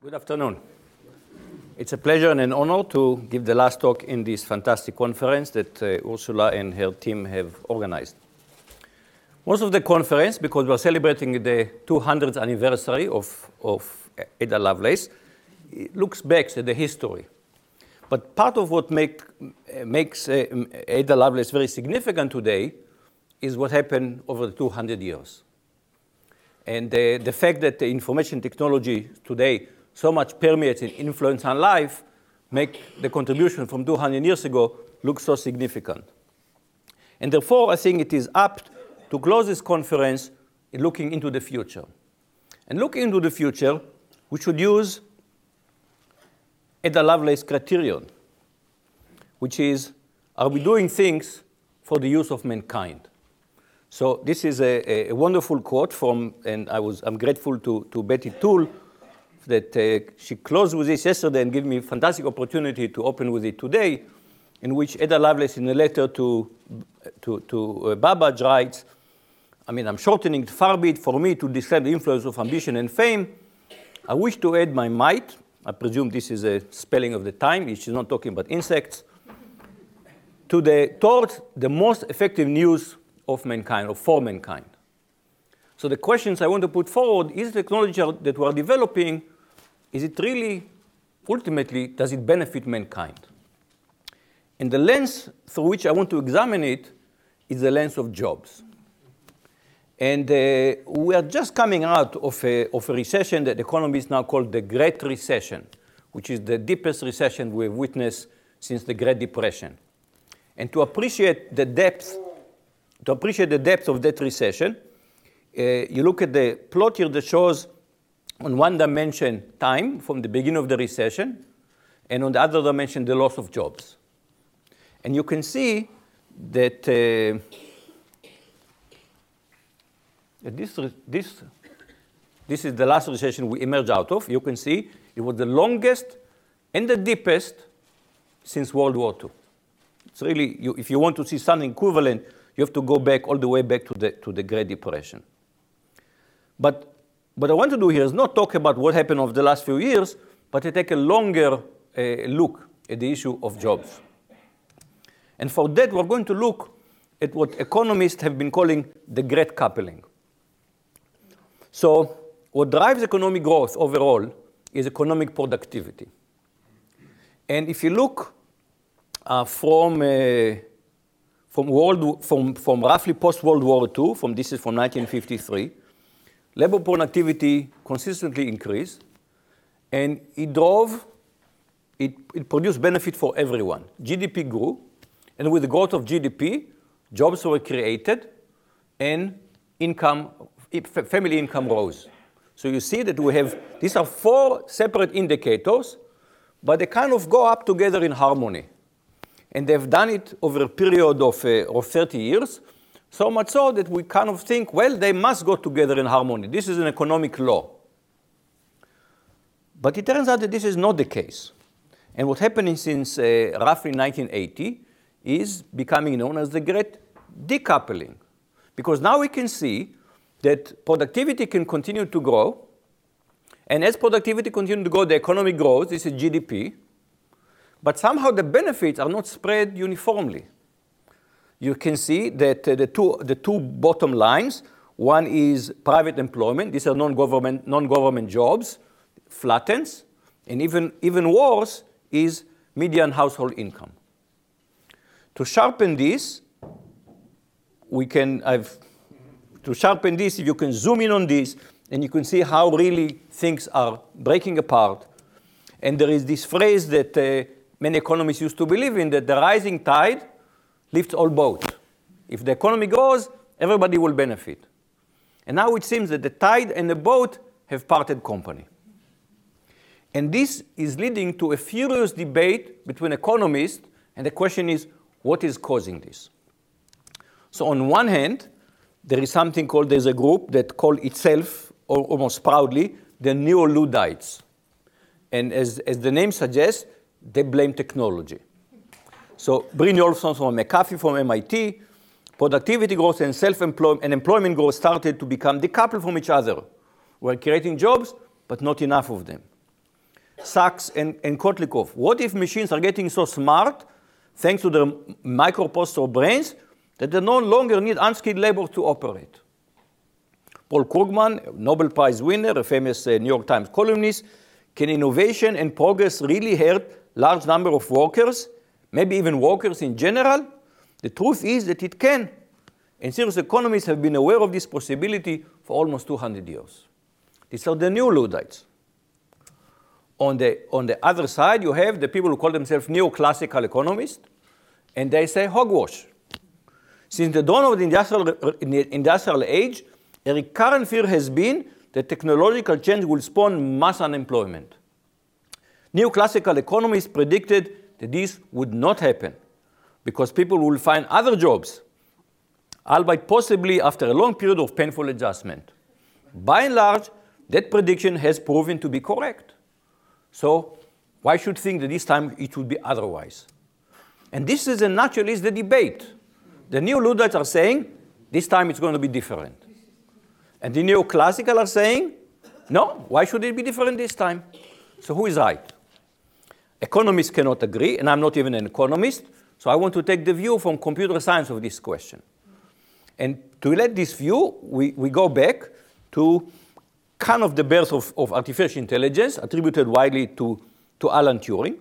Good afternoon. It's a pleasure and an honor to give the last talk in this fantastic conference that uh, Ursula and her team have organized. Most of the conference, because we're celebrating the 200th anniversary of, of Ada Lovelace, looks back at the history. But part of what make, makes uh, Ada Lovelace very significant today is what happened over the 200 years. And uh, the fact that the information technology today so much permeates and influence on life make the contribution from 200 years ago look so significant. And therefore, I think it is apt to close this conference in looking into the future. And looking into the future, we should use Ada Lovelace criterion, which is, are we doing things for the use of mankind? So this is a, a wonderful quote from, and I was, I'm grateful to, to Betty Toole that uh, she closed with this yesterday and gave me a fantastic opportunity to open with it today, in which Ada Lovelace, in a letter to, to, to uh, Babbage, writes, I mean, I'm shortening it far be it for me to describe the influence of ambition and fame. I wish to add my might. I presume this is a spelling of the time. She's not talking about insects. to the, towards the most effective news of mankind or for mankind. So the questions I want to put forward is the technology that we're developing is it really, ultimately, does it benefit mankind? And the lens through which I want to examine it is the lens of jobs. And uh, we are just coming out of a, of a recession that economists now call the Great Recession, which is the deepest recession we've witnessed since the Great Depression. And to appreciate the depth, to appreciate the depth of that recession, uh, you look at the plot here that shows on one dimension time from the beginning of the recession, and on the other dimension the loss of jobs. And you can see that, uh, this, this, this is the last recession we emerged out of. You can see it was the longest and the deepest since World War II. It's really, you, if you want to see something equivalent, you have to go back all the way back to the, to the Great Depression. But what I want to do here is not talk about what happened over the last few years, but to take a longer uh, look at the issue of jobs. And for that, we're going to look at what economists have been calling the great coupling. So, what drives economic growth overall is economic productivity. And if you look uh, from, uh, from, world, from, from roughly post World War II, from this is from 1953, labor productivity consistently increased, and it drove, it, it produced benefit for everyone. GDP grew, and with the growth of GDP, jobs were created, and income, family income rose. So you see that we have, these are four separate indicators, but they kind of go up together in harmony. And they've done it over a period of, uh, of 30 years. So much so that we kind of think, well, they must go together in harmony. This is an economic law. But it turns out that this is not the case. And what's happening since uh, roughly 1980 is becoming known as the great decoupling. Because now we can see that productivity can continue to grow. And as productivity continues to grow, the economy grows. This is GDP. But somehow the benefits are not spread uniformly you can see that uh, the, two, the two bottom lines, one is private employment, these are non-government, non-government jobs, flattens, and even, even worse is median household income. To sharpen this, we can, I've, to sharpen this, if you can zoom in on this, and you can see how really things are breaking apart. And there is this phrase that uh, many economists used to believe in, that the rising tide lifts all boats. If the economy grows, everybody will benefit. And now it seems that the tide and the boat have parted company. And this is leading to a furious debate between economists, and the question is what is causing this? So, on one hand, there is something called, there's a group that call itself, almost proudly, the Neo-Luddites. And as, as the name suggests, they blame technology. So Brynjolfsson from McAfee from MIT, productivity growth and self-employment and employment growth started to become decoupled from each other. We're creating jobs, but not enough of them. Sachs and, and Kotlikoff, what if machines are getting so smart, thanks to their microprocessor brains, that they no longer need unskilled labor to operate? Paul Krugman, Nobel Prize winner, a famous uh, New York Times columnist, can innovation and progress really hurt large number of workers, maybe even workers in general? The truth is that it can. And serious economists have been aware of this possibility for almost 200 years. These are the new Luddites. On the, on the other side, you have the people who call themselves neoclassical economists, and they say hogwash. Since the dawn of the industrial, the industrial age, a recurrent fear has been that technological change will spawn mass unemployment. Neoclassical economists predicted that this would not happen because people will find other jobs, albeit possibly after a long period of painful adjustment. By and large, that prediction has proven to be correct. So why should think that this time it would be otherwise? And this is a naturalist the debate. The new Luddites are saying this time it's going to be different. And the neoclassical are saying, no, why should it be different this time? So who is right? Economists cannot agree, and I'm not even an economist, so I want to take the view from computer science of this question. And to let this view, we, we go back to kind of the birth of, of artificial intelligence, attributed widely to, to Alan Turing,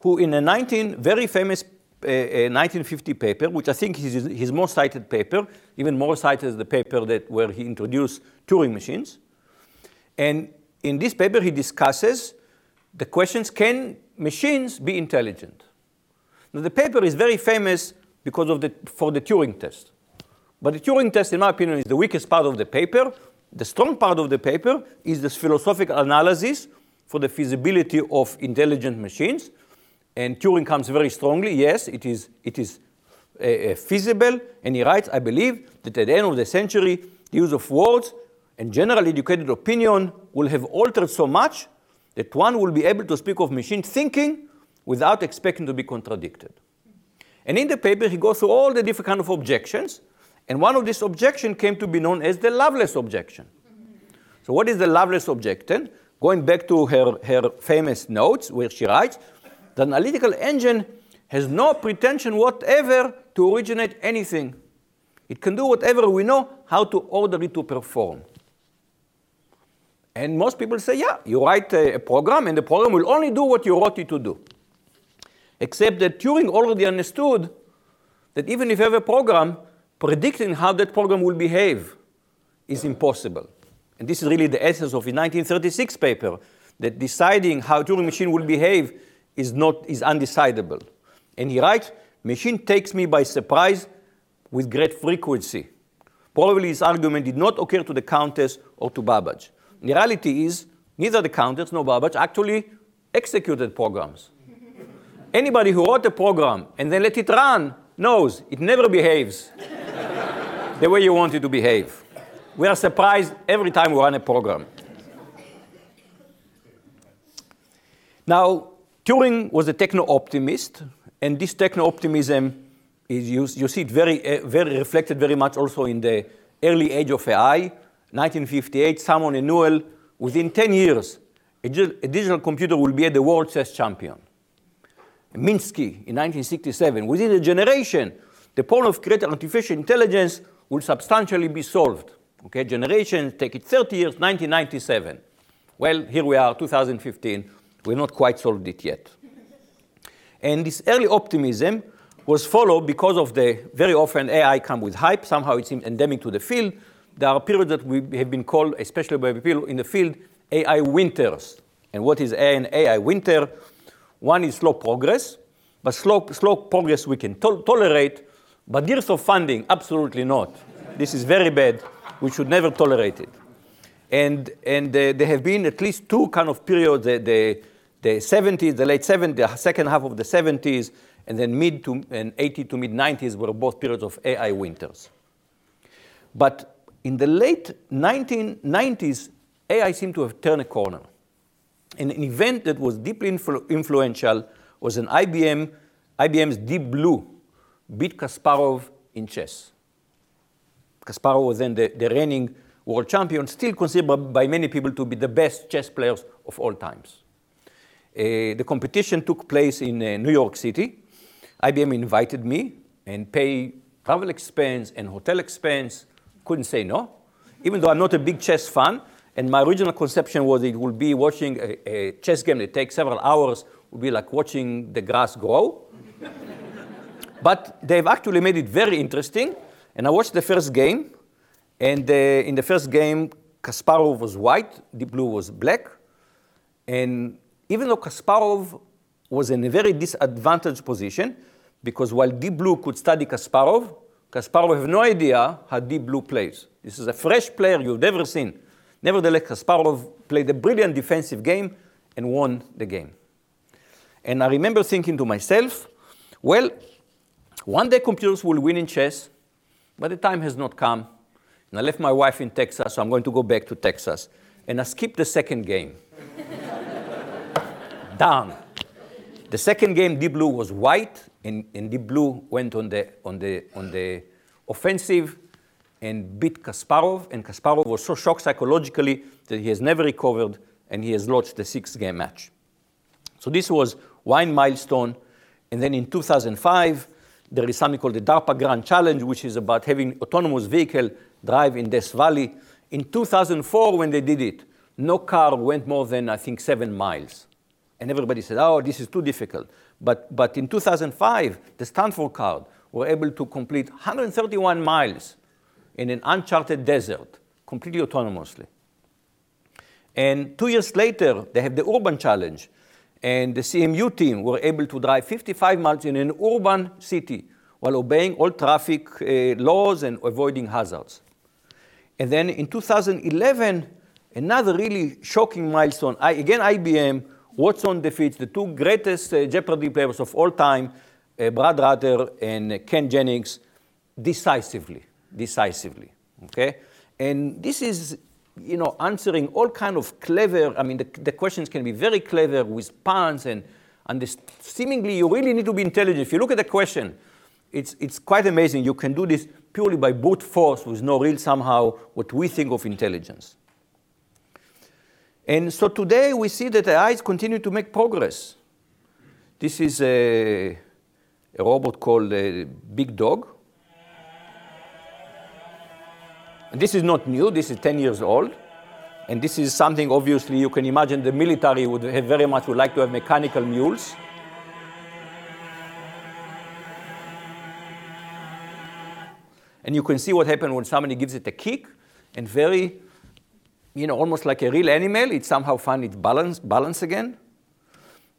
who in a 19, very famous a, 1950 paper, which I think is his most cited paper, even more cited as the paper that where he introduced Turing machines. And in this paper, he discusses the questions, can machines be intelligent? Now, the paper is very famous because of the, for the Turing test. But the Turing test, in my opinion, is the weakest part of the paper. The strong part of the paper is this philosophical analysis for the feasibility of intelligent machines. And Turing comes very strongly, yes, it is, it is uh, uh, feasible. And he writes, I believe that at the end of the century, the use of words and general educated opinion will have altered so much that one will be able to speak of machine thinking without expecting to be contradicted. And in the paper, he goes through all the different kind of objections. And one of these objections came to be known as the Lovelace objection. So what is the Lovelace objection? Going back to her, her famous notes where she writes, the analytical engine has no pretension whatever to originate anything. It can do whatever we know how to order it to perform. And most people say, yeah, you write a, program and the program will only do what you wrote it to do. Except that Turing already understood that even if you have a program, predicting how that program will behave is impossible. And this is really the essence of the 1936 paper, that deciding how a Turing machine will behave is, not, is undecidable. And he writes, machine takes me by surprise with great frequency. Probably his argument did not occur to the Countess or to Babbage. The reality is, neither the Countess nor Babbage actually executed programs. Anybody who wrote a program and then let it run knows it never behaves the way you want it to behave. We are surprised every time we run a program. Now, Turing was a techno-optimist, and this techno-optimism is used, you see it very, uh, very reflected very much also in the early age of AI. 1958, Simon and Newell, within 10 years, a, a digital computer will be the world chess champion. Minsky in 1967, within a generation, the problem of creating artificial intelligence will substantially be solved. Okay, generations take it 30 years, 1997. Well, here we are, 2015 We've not quite solved it yet. And this early optimism was followed because of the very often AI come with hype. Somehow it seems endemic to the field. There are periods that we have been called, especially by people in the field, AI winters. And what is an AI winter? One is slow progress, but slow, slow progress we can to- tolerate, but years of funding, absolutely not. This is very bad. We should never tolerate it. And, and uh, there have been at least two kind of periods, the, the the 70s, the late 70s, the second half of the 70s, and then mid to and 80 to mid 90s were both periods of AI winters. But in the late 1990s, AI seemed to have turned a corner. And an event that was deeply influ- influential was an IBM IBM's Deep Blue beat Kasparov in chess. Kasparov was then the, the reigning world champion, still considered by many people to be the best chess players of all times. Uh, the competition took place in uh, New York City. IBM invited me and pay travel expense and hotel expense. Couldn't say no. Even though I'm not a big chess fan, and my original conception was it would be watching a, a chess game that takes several hours, would be like watching the grass grow. but they've actually made it very interesting. And I watched the first game, and uh, in the first game, Kasparov was white, Deep Blue was black. And even though Kasparov was in a very disadvantaged position, because while Deep Blue could study Kasparov, Kasparov have no idea how Deep Blue plays. This is a fresh player you've never seen. Nevertheless, Kasparov played a brilliant defensive game and won the game. And I remember thinking to myself, well, one day computers will win in chess, but the time has not come. And I left my wife in Texas, so I'm going to go back to Texas. And I skipped the second game. Down. The second game, Deep Blue was white, and, and Deep Blue went on the, on, the, on the offensive and beat Kasparov. And Kasparov was so shocked psychologically that he has never recovered, and he has lost the six game match. So this was one milestone. And then in 2005, there is something called the DARPA Grand Challenge, which is about having autonomous vehicle drive in Death Valley. In 2004, when they did it, no car went more than, I think, seven miles. And everybody said, oh, this is too difficult. But, but in 2005, the Stanford car were able to complete 131 miles in an uncharted desert, completely autonomously. And two years later, they have the urban challenge. And the CMU team were able to drive 55 miles in an urban city while obeying all traffic uh, laws and avoiding hazards. And then in 2011, another really shocking milestone. I, again, IBM, Watson defeats the two greatest uh, Jeopardy players of all time, uh, Brad Rutter and Ken Jennings, decisively, decisively. Okay, and this is, you know, answering all kind of clever. I mean, the, the questions can be very clever with puns and and seemingly you really need to be intelligent. If you look at the question, it's it's quite amazing. You can do this purely by brute force with no real somehow what we think of intelligence. And so today we see that AIs continue to make progress. This is a, a robot called Big Dog. And this is not new, this is 10 years old. And this is something obviously you can imagine the military would very much would like to have mechanical mules. And you can see what happens when somebody gives it a kick and very you know, almost like a real animal, it somehow finds its balance, balance again.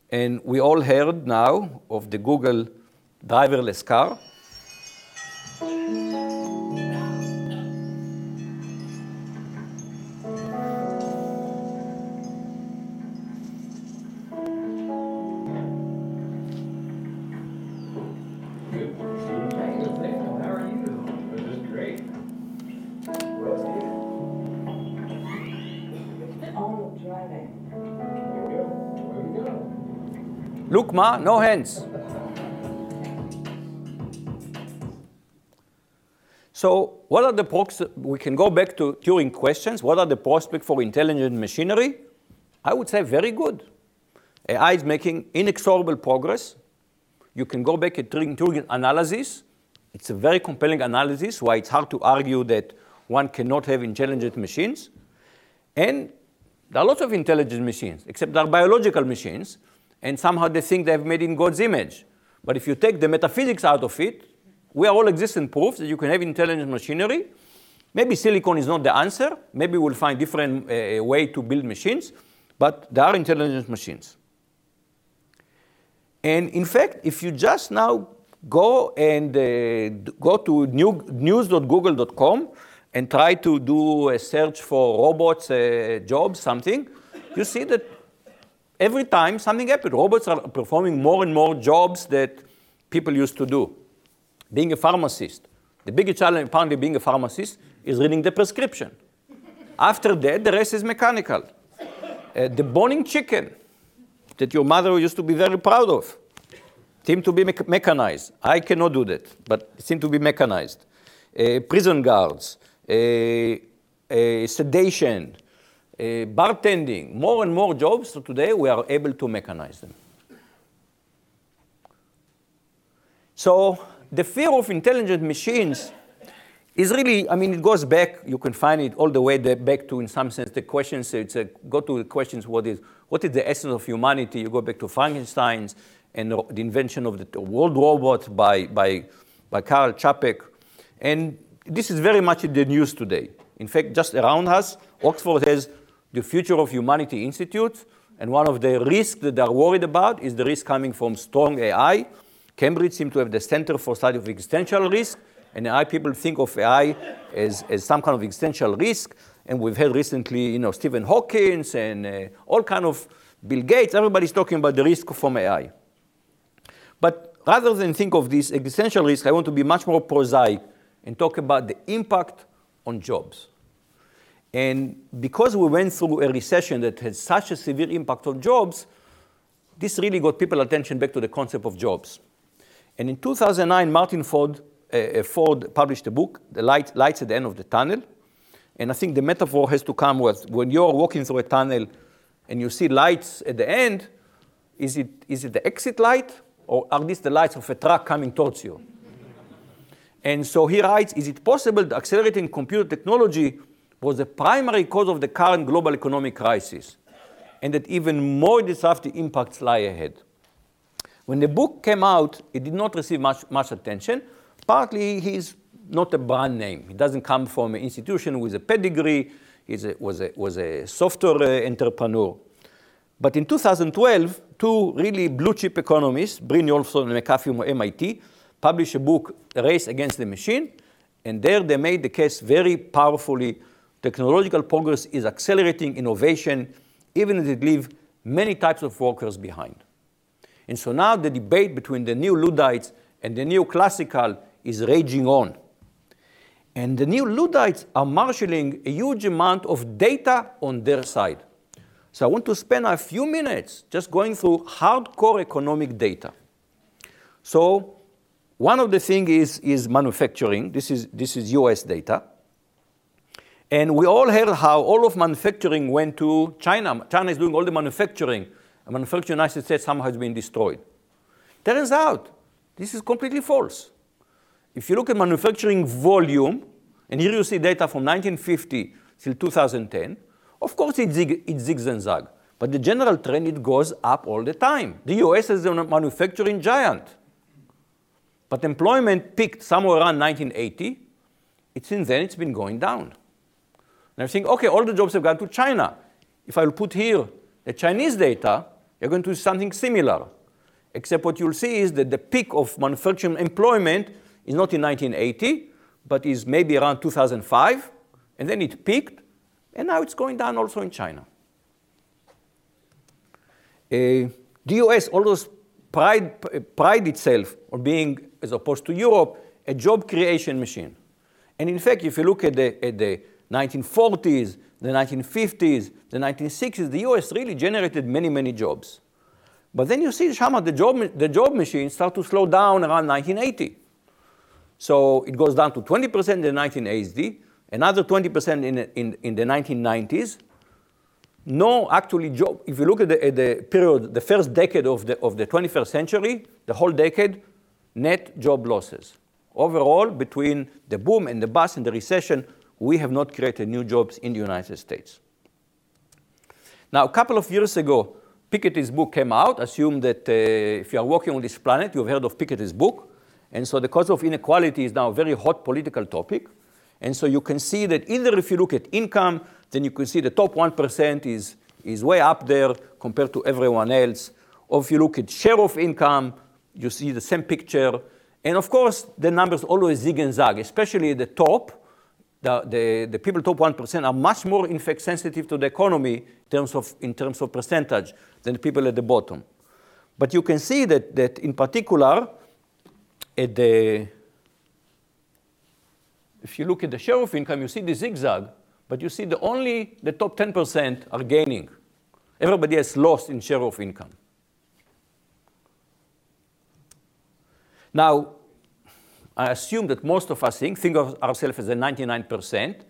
And we all heard now of the Google driverless car. Look, Ma, no hands. So what are the prox- we can go back to Turing questions. What are the prospects for intelligent machinery? I would say very good. AI is making inexorable progress. You can go back at Turing, Turing analysis. It's a very compelling analysis why it's hard to argue that one cannot have intelligent machines. And there are lots of intelligent machines, except they're biological machines and somehow they think they've made in God's image. But if you take the metaphysics out of it, we are all existent proofs that you can have intelligent machinery. Maybe silicon is not the answer. Maybe we'll find different uh, way to build machines, but there are intelligent machines. And in fact, if you just now go and uh, go to new, news.google.com and try to do a search for robots, uh, jobs, something, you see that every time something happens. Robots are performing more and more jobs that people used to do. Being a pharmacist, the biggest challenge apparently being a pharmacist is reading the prescription. After that, the rest is mechanical. Uh, the boning chicken that your mother used to be very proud of. seem to be me- mechanized. I cannot do that, but seem to be mechanized. Uh, prison guards, uh, uh, sedation, Uh, bartending, more and more jobs. So today we are able to mechanize them. So the fear of intelligent machines is really, I mean, it goes back, you can find it all the way back to, in some sense, the questions, uh, it's a, go to the questions, what is, what is the essence of humanity? You go back to Frankenstein's and the invention of the world robot by, by, by Karl Čapek. And this is very much in the news today. In fact, just around us, Oxford has the Future of Humanity Institute, and one of the risks that they're worried about is the risk coming from strong AI. Cambridge seems to have the Center for Study of Existential Risk, and AI people think of AI as, as some kind of existential risk. And we've had recently, you know, Stephen Hawkins and uh, all kind of Bill Gates. Everybody's talking about the risk from AI. But rather than think of this existential risk, I want to be much more prosaic and talk about the impact on jobs. And because we went through a recession that had such a severe impact on jobs, this really got people attention back to the concept of jobs. And in 2009, Martin Ford uh, Ford published a book, The Light, Lights at the End of the Tunnel. And I think the metaphor has to come with when you're walking through a tunnel and you see lights at the end, is it, is it the exit light or are these the lights of a truck coming towards you? and so he writes Is it possible that accelerating computer technology was the primary cause of the current global economic crisis and that even more disruptive impacts lie ahead? When the book came out, it did not receive much, much attention, Partly, he's not a brand name. He doesn't come from an institution with a pedigree. He was, a, was a software uh, entrepreneur. But in 2012, two really blue chip economists, Brynjolfsson and McAfee from MIT, published a book, Race Against the Machine. And there they made the case very powerfully. Technological progress is accelerating innovation, even as it leaves many types of workers behind. And so now the debate between the new Luddites and the new classical is raging on. And the new Luddites are marshaling a huge amount of data on their side. So I want to spend a few minutes just going through hardcore economic data. So one of the things is, is manufacturing. This is, this is US data. And we all heard how all of manufacturing went to China. China is doing all the manufacturing. And manufacturing in the United States somehow has been destroyed. Turns out this is completely false. If you look at manufacturing volume, and here you see data from 1950 till 2010, of course it, zig, it zigs and. But the general trend, it goes up all the time. The US is a manufacturing giant. But employment peaked somewhere around 1980. It, since then, it's been going down. And I think, okay, all the jobs have gone to China. If I will put here the Chinese data, you're going to see something similar. Except what you'll see is that the peak of manufacturing employment is not in 1980, but is maybe around 2005, and then it peaked, and now it's going down also in China. Uh, the US always pride, pride itself on being, as opposed to Europe, a job creation machine. And in fact, if you look at the, at the 1940s, the 1950s, the 1960s, the US really generated many, many jobs. But then you see, Shama, the job, the job machine start to slow down around 1980. So it goes down to 20% in the 1980s, another 20% in, in, in the 1990s. No, actually, job, if you look at the, at the, period, the first decade of the, of the 21st century, the whole decade, net job losses. Overall, between the boom and the bust and the recession, we have not created new jobs in the United States. Now, a couple of years ago, Piketty's book came out. Assume that uh, if you are walking on this planet, you've heard of Piketty's book. And so the cause of inequality is now a very hot political topic. And so you can see that either if you look at income, then you can see the top 1% is, is way up there compared to everyone else. Or if you look at share of income, you see the same picture. And of course, the numbers always zig and zag, especially at the top. The, the, the people top 1% are much more, in fact, sensitive to the economy in terms of, in terms of percentage than the people at the bottom. But you can see that, that in particular, at the, if you look at the share of income, you see the zigzag, but you see the only the top 10% are gaining. Everybody has lost in share of income. Now, I assume that most of us think, think of ourselves as a 99%,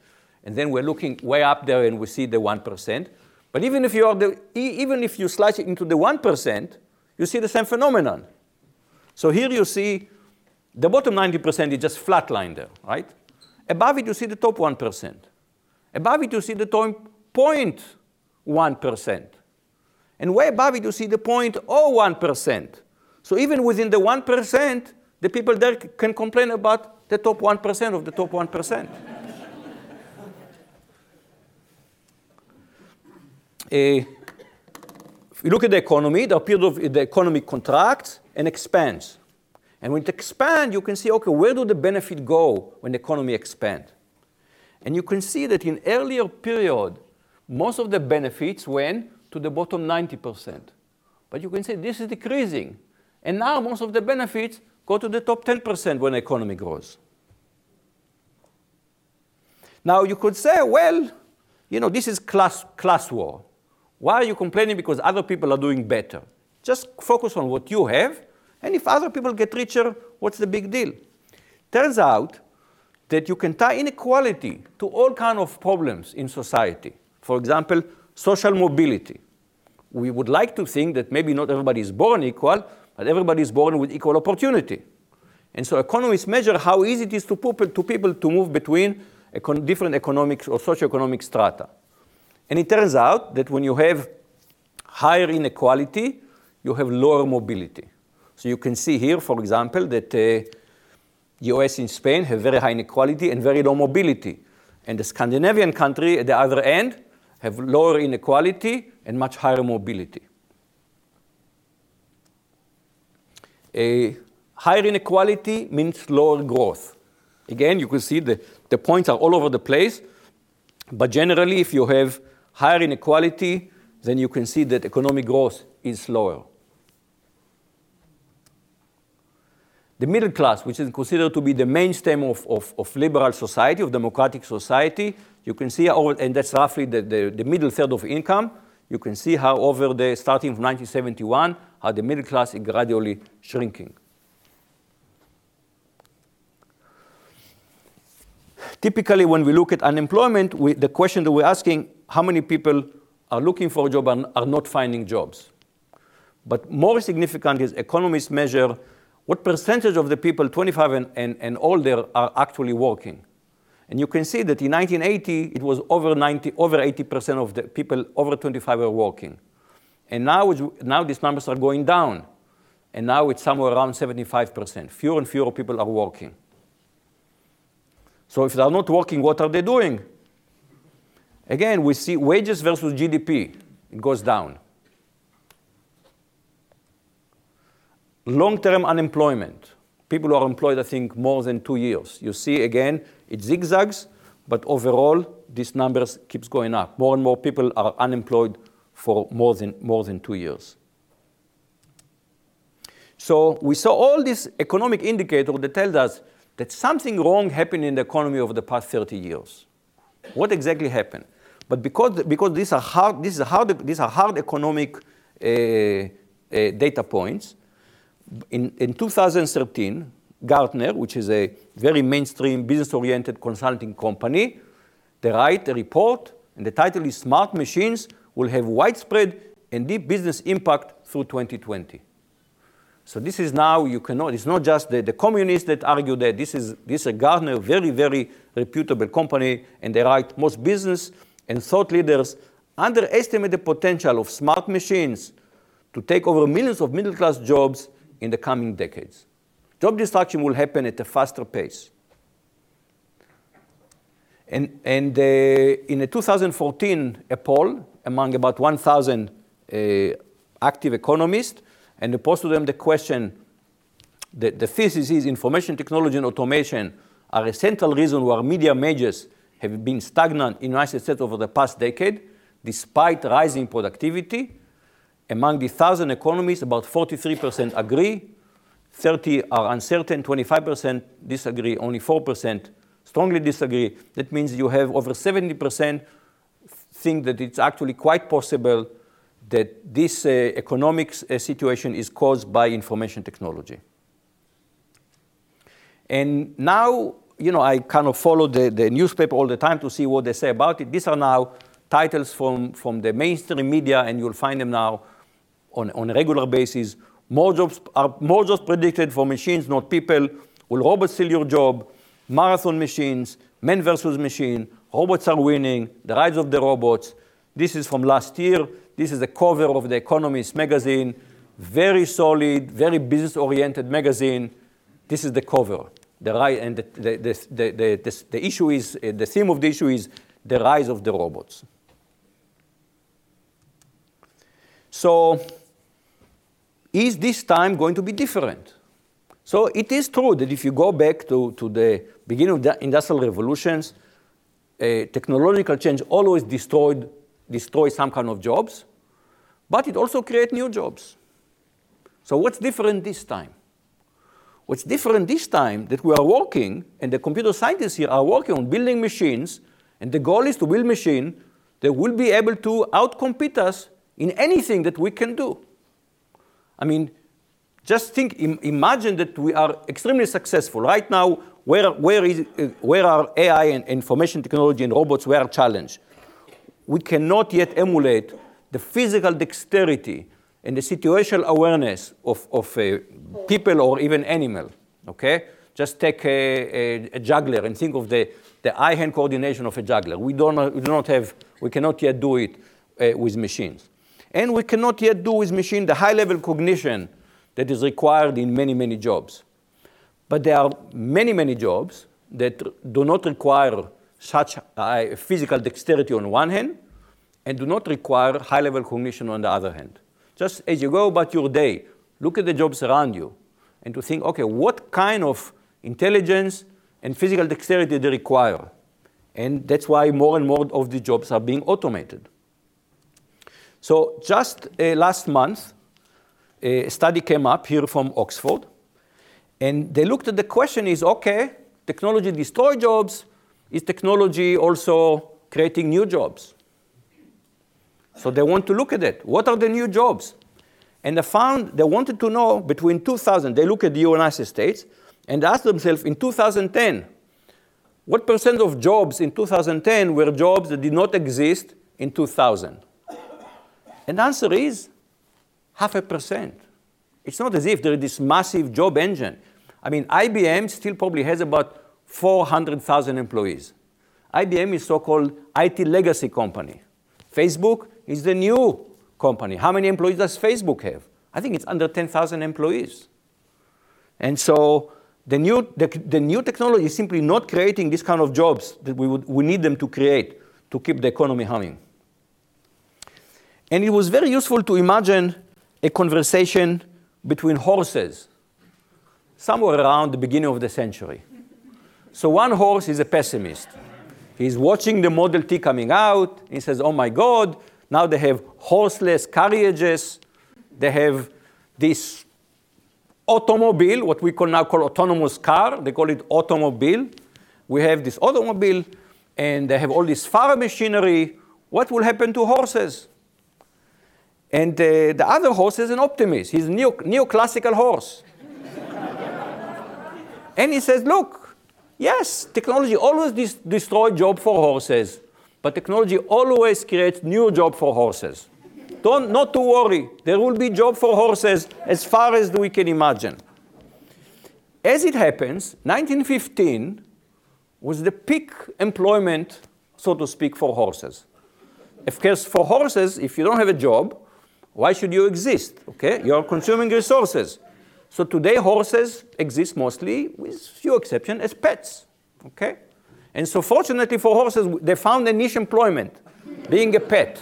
and then we're looking way up there and we see the 1%. But even if you are the, even if you slice it into the 1%, you see the same phenomenon. So here you see the bottom 90% is just flat line there, right? Above it, you see the top 1%. Above it, you see the top 0.1%. And way above it, you see the 0.01%. So even within the 1%, the people there can complain about the top 1% of the top 1%. Eh, if you look at the economy, the period of the economy contracts and expands. And when it expands, you can see, okay, where do the benefit go when the economy expands? And you can see that in earlier period, most of the benefits went to the bottom 90%. But you can see this is decreasing. And now most of the benefits go to the top 10% when the economy grows. Now you could say, well, you know, this is class, class war. Why are you complaining because other people are doing better? Just focus on what you have, and if other people get richer, what's the big deal? Turns out that you can tie inequality to all kind of problems in society. For example, social mobility. We would like to think that maybe not everybody is born equal, but everybody is born with equal opportunity. And so economists measure how easy it is to people to, people to move between econ different economic or socioeconomic strata. And it turns out that when you have higher inequality, you have lower mobility. So you can see here, for example, that uh, US and Spain have very high inequality and very low mobility. And the Scandinavian country at the other end have lower inequality and much higher mobility. A higher inequality means lower growth. Again, you can see the, the points are all over the place. But generally, if you have higher inequality, then you can see that economic growth is slower. The middle class, which is considered to be the mainstay of, of, of liberal society, of democratic society, you can see, how, and that's roughly the, the, the middle third of income, you can see how over the starting from 1971, how the middle class is gradually shrinking. Typically, when we look at unemployment, we, the question that we're asking, how many people are looking for a job and are not finding jobs? But more significant is economists measure what percentage of the people 25 and, and, and older are actually working. And you can see that in 1980, it was over 90, over 80% of the people over 25 were working. And now, now these numbers are going down. And now it's somewhere around 75%. Fewer and fewer people are working. So if they are not working, what are they doing? Again, we see wages versus GDP. It goes down. Long-term unemployment. People who are employed, I think, more than two years. You see, again, it zigzags, but overall, these numbers keeps going up. More and more people are unemployed for more than, more than two years. So we saw all these economic indicators that tell us that something wrong happened in the economy over the past 30 years. What exactly happened? But because, because these, are hard, these, are hard, these are hard economic uh, uh, data points, in, in 2013, Gartner, which is a very mainstream business-oriented consulting company, they write a report, and the title is Smart Machines Will Have Widespread and Deep Business Impact Through 2020. So this is now, you cannot, it's not just the, the communists that argue that. This is, this is a Gartner, very, very reputable company, and they write most business and thought leaders underestimate the potential of smart machines to take over millions of middle-class jobs in the coming decades. Job destruction will happen at a faster pace. And, and uh, in a 2014 a poll among about 1,000 uh, active economists, and they posed to them the question, the, the thesis is information technology and automation are a central reason why media majors have been stagnant in the United States over the past decade, despite rising productivity. Among the 1,000 economists, about 43% agree, 30 are uncertain, 25% disagree, only 4% strongly disagree. That means you have over 70% think that it's actually quite possible that this uh, economic uh, situation is caused by information technology. And now, you know, I kind of follow the, the newspaper all the time to see what they say about it. These are now titles from, from the mainstream media, and you'll find them now on, a regular basis. More jobs are more jobs predicted for machines, not people. Will robots steal your job? Marathon machines, men versus machine, robots are winning, the rise of the robots. This is from last year. This is the cover of the Economist magazine. Very solid, very business-oriented magazine. This is the cover. The issue is, uh, the theme of the issue is the rise of the robots. So, is this time going to be different? So it is true that if you go back to, to the beginning of the industrial revolutions, uh, technological change always destroyed destroy some kind of jobs, but it also creates new jobs. So what's different this time? What's different this time that we are working, and the computer scientists here are working on building machines, and the goal is to build machines that will be able to outcompete us in anything that we can do. I mean, just think, Im imagine that we are extremely successful. Right now, where, where, is, uh, where are AI and information technology and robots, where are challenged? We cannot yet emulate the physical dexterity and the situational awareness of, of uh, people or even animal, okay? Just take a, a, a, juggler and think of the, the eye-hand coordination of a juggler. We, don't, we do not have, we cannot yet do it uh, with machines. And we cannot yet do with machine the high-level cognition that is required in many, many jobs. But there are many, many jobs that do not require such physical dexterity on one hand and do not require high-level cognition on the other hand. Just as you go about your day, look at the jobs around you and to think, okay, what kind of intelligence and physical dexterity they require? And that's why more and more of the jobs are being automated. So just uh, last month, a study came up here from Oxford, and they looked at the question is, okay, technology destroy jobs, is technology also creating new jobs? So they want to look at it. What are the new jobs? And they found they wanted to know between 2000, they look at the United States and asked themselves in 2010, what percent of jobs in 2010 were jobs that did not exist in 2000? And the answer is half a percent. It's not as if there is this massive job engine. I mean, IBM still probably has about 400,000 employees. IBM is so-called IT legacy company. Facebook is the new company. How many employees does Facebook have? I think it's under 10,000 employees. And so the new, the, the, new technology is simply not creating this kind of jobs that we, would, we need them to create to keep the economy humming. And it was very useful to imagine a conversation between horses somewhere around the beginning of the century. So one horse is a pessimist. He's watching the Model T coming out. He says, Oh my God, now they have horseless carriages. They have this automobile, what we call now call autonomous car. They call it automobile. We have this automobile, and they have all this farm machinery. What will happen to horses? And uh, the other horse is an optimist. He's a neo- neoclassical horse. and he says, look, yes, technology always dis- destroys job for horses, but technology always creates new job for horses. Don't, not to worry. There will be job for horses as far as we can imagine. As it happens, 1915 was the peak employment, so to speak, for horses. Of course, for horses, if you don't have a job, why should you exist? Okay, you're consuming resources. So today horses exist mostly, with few exceptions, as pets. Okay? And so fortunately for horses, they found a niche employment, being a pet.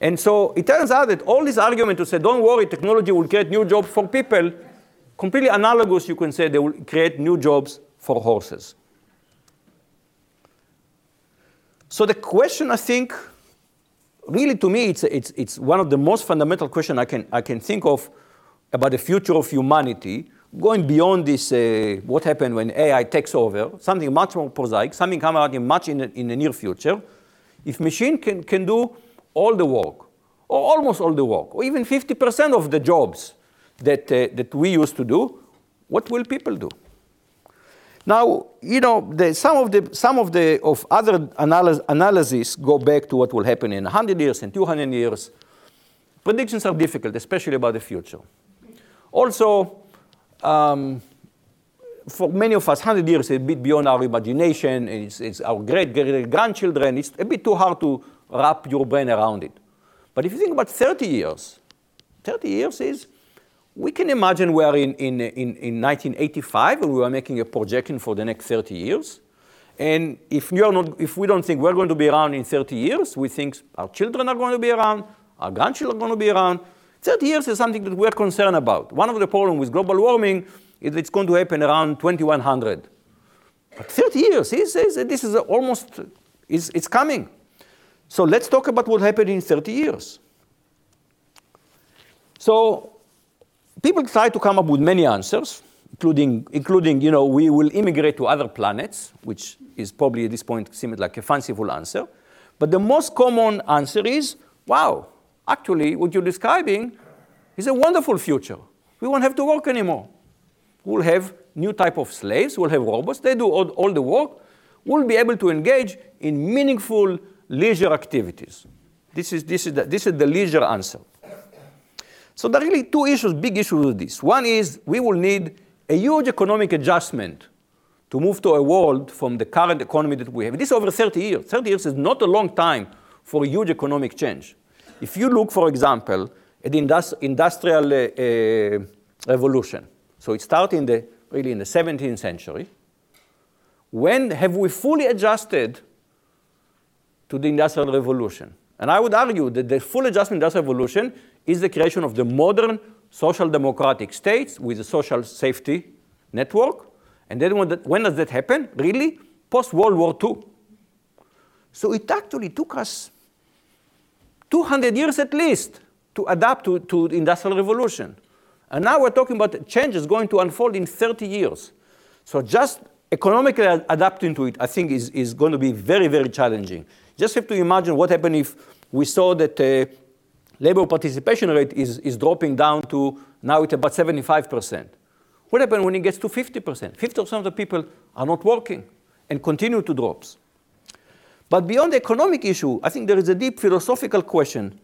And so it turns out that all this argument to say, don't worry, technology will create new jobs for people, completely analogous, you can say, they will create new jobs for horses. So the question, I think, really, to me, it's, it's, it's one of the most fundamental questions I can, I can think of about the future of humanity, going beyond this, uh, what happened when AI takes over, something much more prosaic, something coming out in much in the, in the near future. If machine can, can do all the work, or almost all the work, or even 50% of the jobs that, uh, that we used to do, what will people do? Now, you know, the, some of the some of the of other analysis, analyses go back to what will happen in 100 years and 200 years. Predictions are difficult, especially about the future. Also, um, for many of us, 100 years is a bit beyond our imagination. It's, it's our great, great grandchildren. It's a bit too hard to wrap your brain around it. But if you think about 30 years, 30 years is, we can imagine we are in, in, in, in 1985 and we are making a projection for the next 30 years. And if, you're not, if we don't think we're going to be around in 30 years, we think our children are going to be around, our grandchildren are going to be around. 30 years is something that we're concerned about. One of the problems with global warming is that it's going to happen around 2100. But 30 years, is, is, this is almost, is, it's coming. So let's talk about what happened in 30 years. So people try to come up with many answers, including, including, you know, we will immigrate to other planets, which is probably at this point seems like a fanciful answer. But the most common answer is, wow, actually what you're describing is a wonderful future. We won't have to work anymore. We'll have new type of slaves, we'll have robots, they do all, all the work. We'll be able to engage in meaningful leisure activities. This is, this, is the, this is the leisure answer. So there are really two issues, big issues with this. One is we will need a huge economic adjustment to move to a world from the current economy that we have. This is over 30 years. 30 years is not a long time for a huge economic change. If you look, for example, at the industrial uh, uh, revolution, so it started in the, really in the 17th century. When have we fully adjusted to the Industrial Revolution? And I would argue that the full adjustment Industrial Revolution is the creation of the modern social democratic states with a social safety network. And then when, that, when does that happen? Really? Post World War II. So it actually took us 200 years at least to adapt to, to the Industrial Revolution. And now we're talking about changes going to unfold in 30 years. So just economically adapting to it, I think, is, is going to be very, very challenging. Just have to imagine what happened if we saw that uh, labor participation rate is, is dropping down to now it's about 75%. What happens when it gets to 50%? 50% of the people are not working and continue to drop. But beyond the economic issue, I think there is a deep philosophical question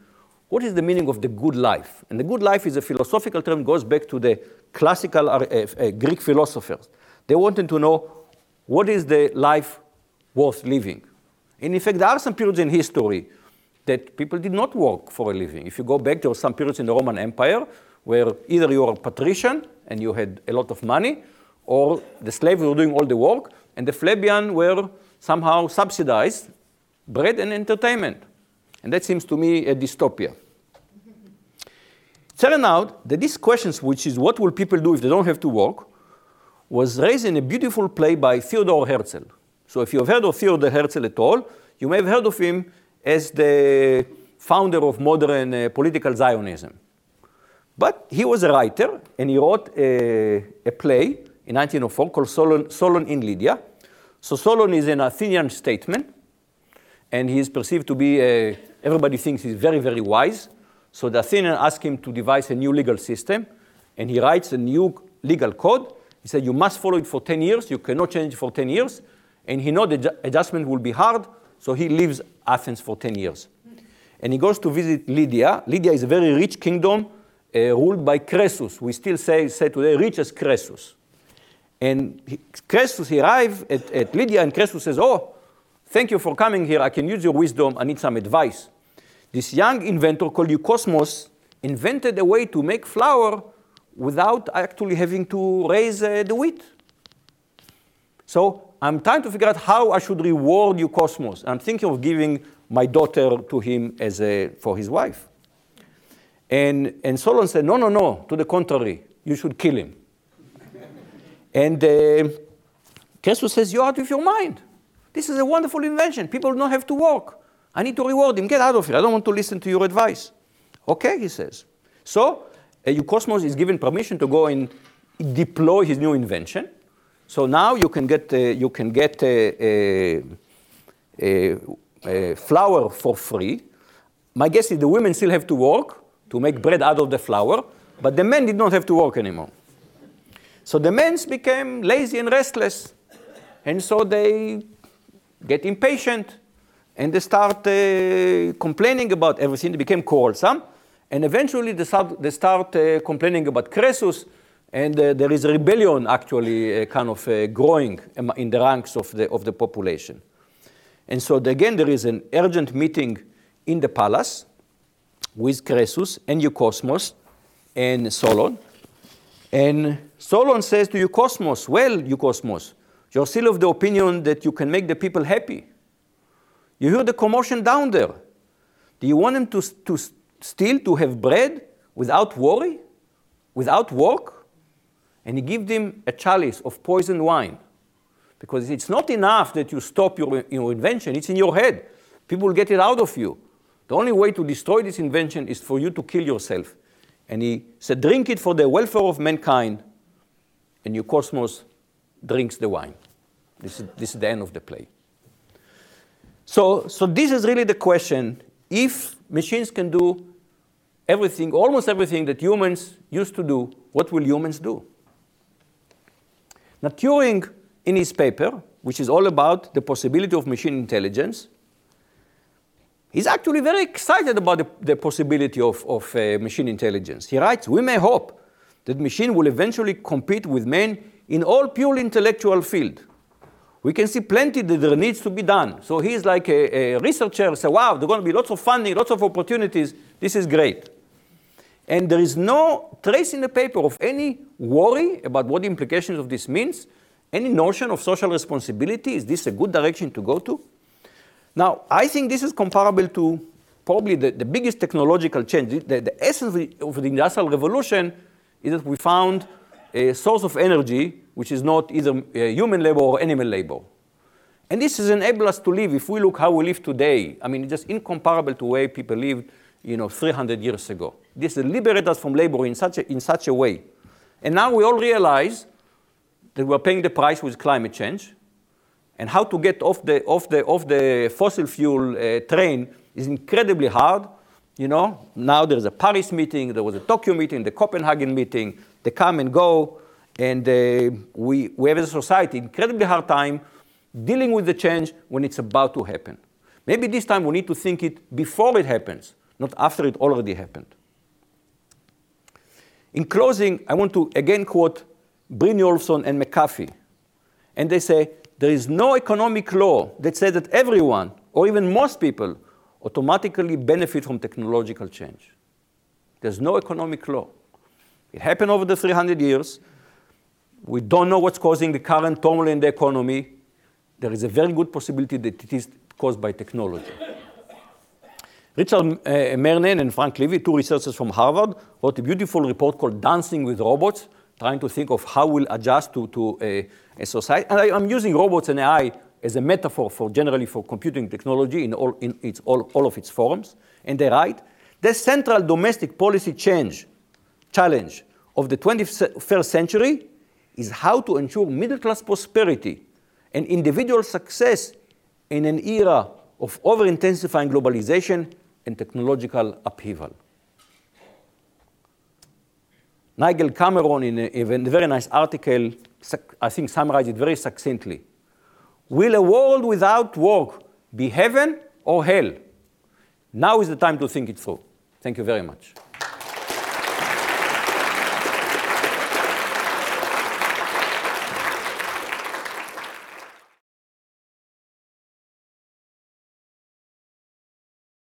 what is the meaning of the good life? And the good life is a philosophical term, goes back to the classical uh, uh, Greek philosophers. They wanted to know what is the life worth living? And in fact, there are some periods in history that people did not work for a living. If you go back, there were some periods in the Roman Empire where either you were a patrician and you had a lot of money, or the slaves were doing all the work, and the plebeians were somehow subsidized bread and entertainment. And that seems to me a dystopia. Turned out that these questions, which is what will people do if they don't have to work, was raised in a beautiful play by Theodor Herzl. So if you've heard of Theodor Herzl at all, you may have heard of him as the founder of modern uh, political Zionism. But he was a writer, and he wrote a, a play in 1904 called Solon, Solon in Lydia. So Solon is an Athenian statesman, and he is perceived to be a Everybody thinks he's very, very wise. So the Athenian asked him to devise a new legal system, and he writes a new legal code. He said, You must follow it for 10 years. You cannot change it for 10 years. And he knows the adjustment will be hard, so he leaves Athens for 10 years. And he goes to visit Lydia. Lydia is a very rich kingdom uh, ruled by Croesus. We still say, say today, rich as Croesus. And Croesus, he arrives at, at Lydia, and Croesus says, Oh, thank you for coming here. I can use your wisdom. I need some advice. This young inventor called Eukosmos invented a way to make flour without actually having to raise uh, the wheat. So I'm trying to figure out how I should reward Eukosmos. I'm thinking of giving my daughter to him as a, for his wife. And, and Solon said, no, no, no, to the contrary, you should kill him. and uh, says, you're out of your mind. This is a wonderful invention. People don't have to work. I need to reward him. Get out of here. I don't want to listen to your advice. Okay, he says. So uh, Eukosmos is given permission to go and deploy his new invention. So now you can get, uh, you can get a, a, a, flour for free. My guess is the women still have to work to make bread out of the flour, but the men did not have to work anymore. So the men became lazy and restless, And so they get impatient and they start uh, complaining about everything. They became quarrelsome. And eventually they start, they start uh, complaining about Croesus. And uh, there is a rebellion actually uh, kind of uh, growing in the ranks of the, of the population. And so again, there is an urgent meeting in the palace with Croesus and Eukosmos and Solon. And Solon says to Eukosmos, Well, Eukosmos, you're still of the opinion that you can make the people happy. You hear the commotion down there. Do you want them to, to still to have bread without worry, without work? And he gives them a chalice of poisoned wine. Because it's not enough that you stop your, your invention, it's in your head. People get it out of you. The only way to destroy this invention is for you to kill yourself. And he said, Drink it for the welfare of mankind. And Eukosmos drinks the wine. This is, this is the end of the play. So, so this is really the question. If machines can do everything, almost everything that humans used to do, what will humans do? Now, Turing, in his paper, which is all about the possibility of machine intelligence, he's actually very excited about the, the possibility of, of uh, machine intelligence. He writes, we may hope that machine will eventually compete with man in all pure intellectual field we can see plenty that there needs to be done. So he's like a, a researcher, say, wow, there's going to be lots of funding, lots of opportunities. This is great. And there is no trace in the paper of any worry about what the implications of this means, any notion of social responsibility. Is this a good direction to go to? Now, I think this is comparable to probably the, the biggest technological change. The, the essence of the, of the Industrial Revolution is that we found a source of energy which is not either uh, human labor or animal labor. And this has enabled us to live, if we look how we live today, I mean, it's just incomparable to the way people lived, you know, 300 years ago. This liberated us from labor in such a, in such a way. And now we all realize that we're paying the price with climate change. And how to get off the, off the, off the fossil fuel uh, train is incredibly hard. You know, now there's a Paris meeting, there was a Tokyo meeting, the Copenhagen meeting, they come and go. And uh, we, we have a society incredibly hard time dealing with the change when it's about to happen. Maybe this time we need to think it before it happens, not after it already happened. In closing, I want to again quote Brynjolfsson and McAfee. And they say, there is no economic law that says that everyone, or even most people, automatically benefit from technological change. There's no economic law. It happened over the 300 years. We don't know what's causing the current turmoil in the economy. There is a very good possibility that it is caused by technology. Richard uh, and Frank Levy, two researchers from Harvard, wrote a beautiful report called Dancing with Robots, trying to think of how we'll adjust to, to a, a society. And I, am using robots and AI as a metaphor for generally for computing technology in all, in its, all, all of its forms. And they write, the central domestic policy change, challenge of the 21st century is how to ensure middle class prosperity and individual success in an era of over intensifying globalization and technological upheaval. Nigel Cameron, in a, in a very nice article, I think summarized it very succinctly. Will a world without work be heaven or hell? Now is the time to think it through. Thank you very much.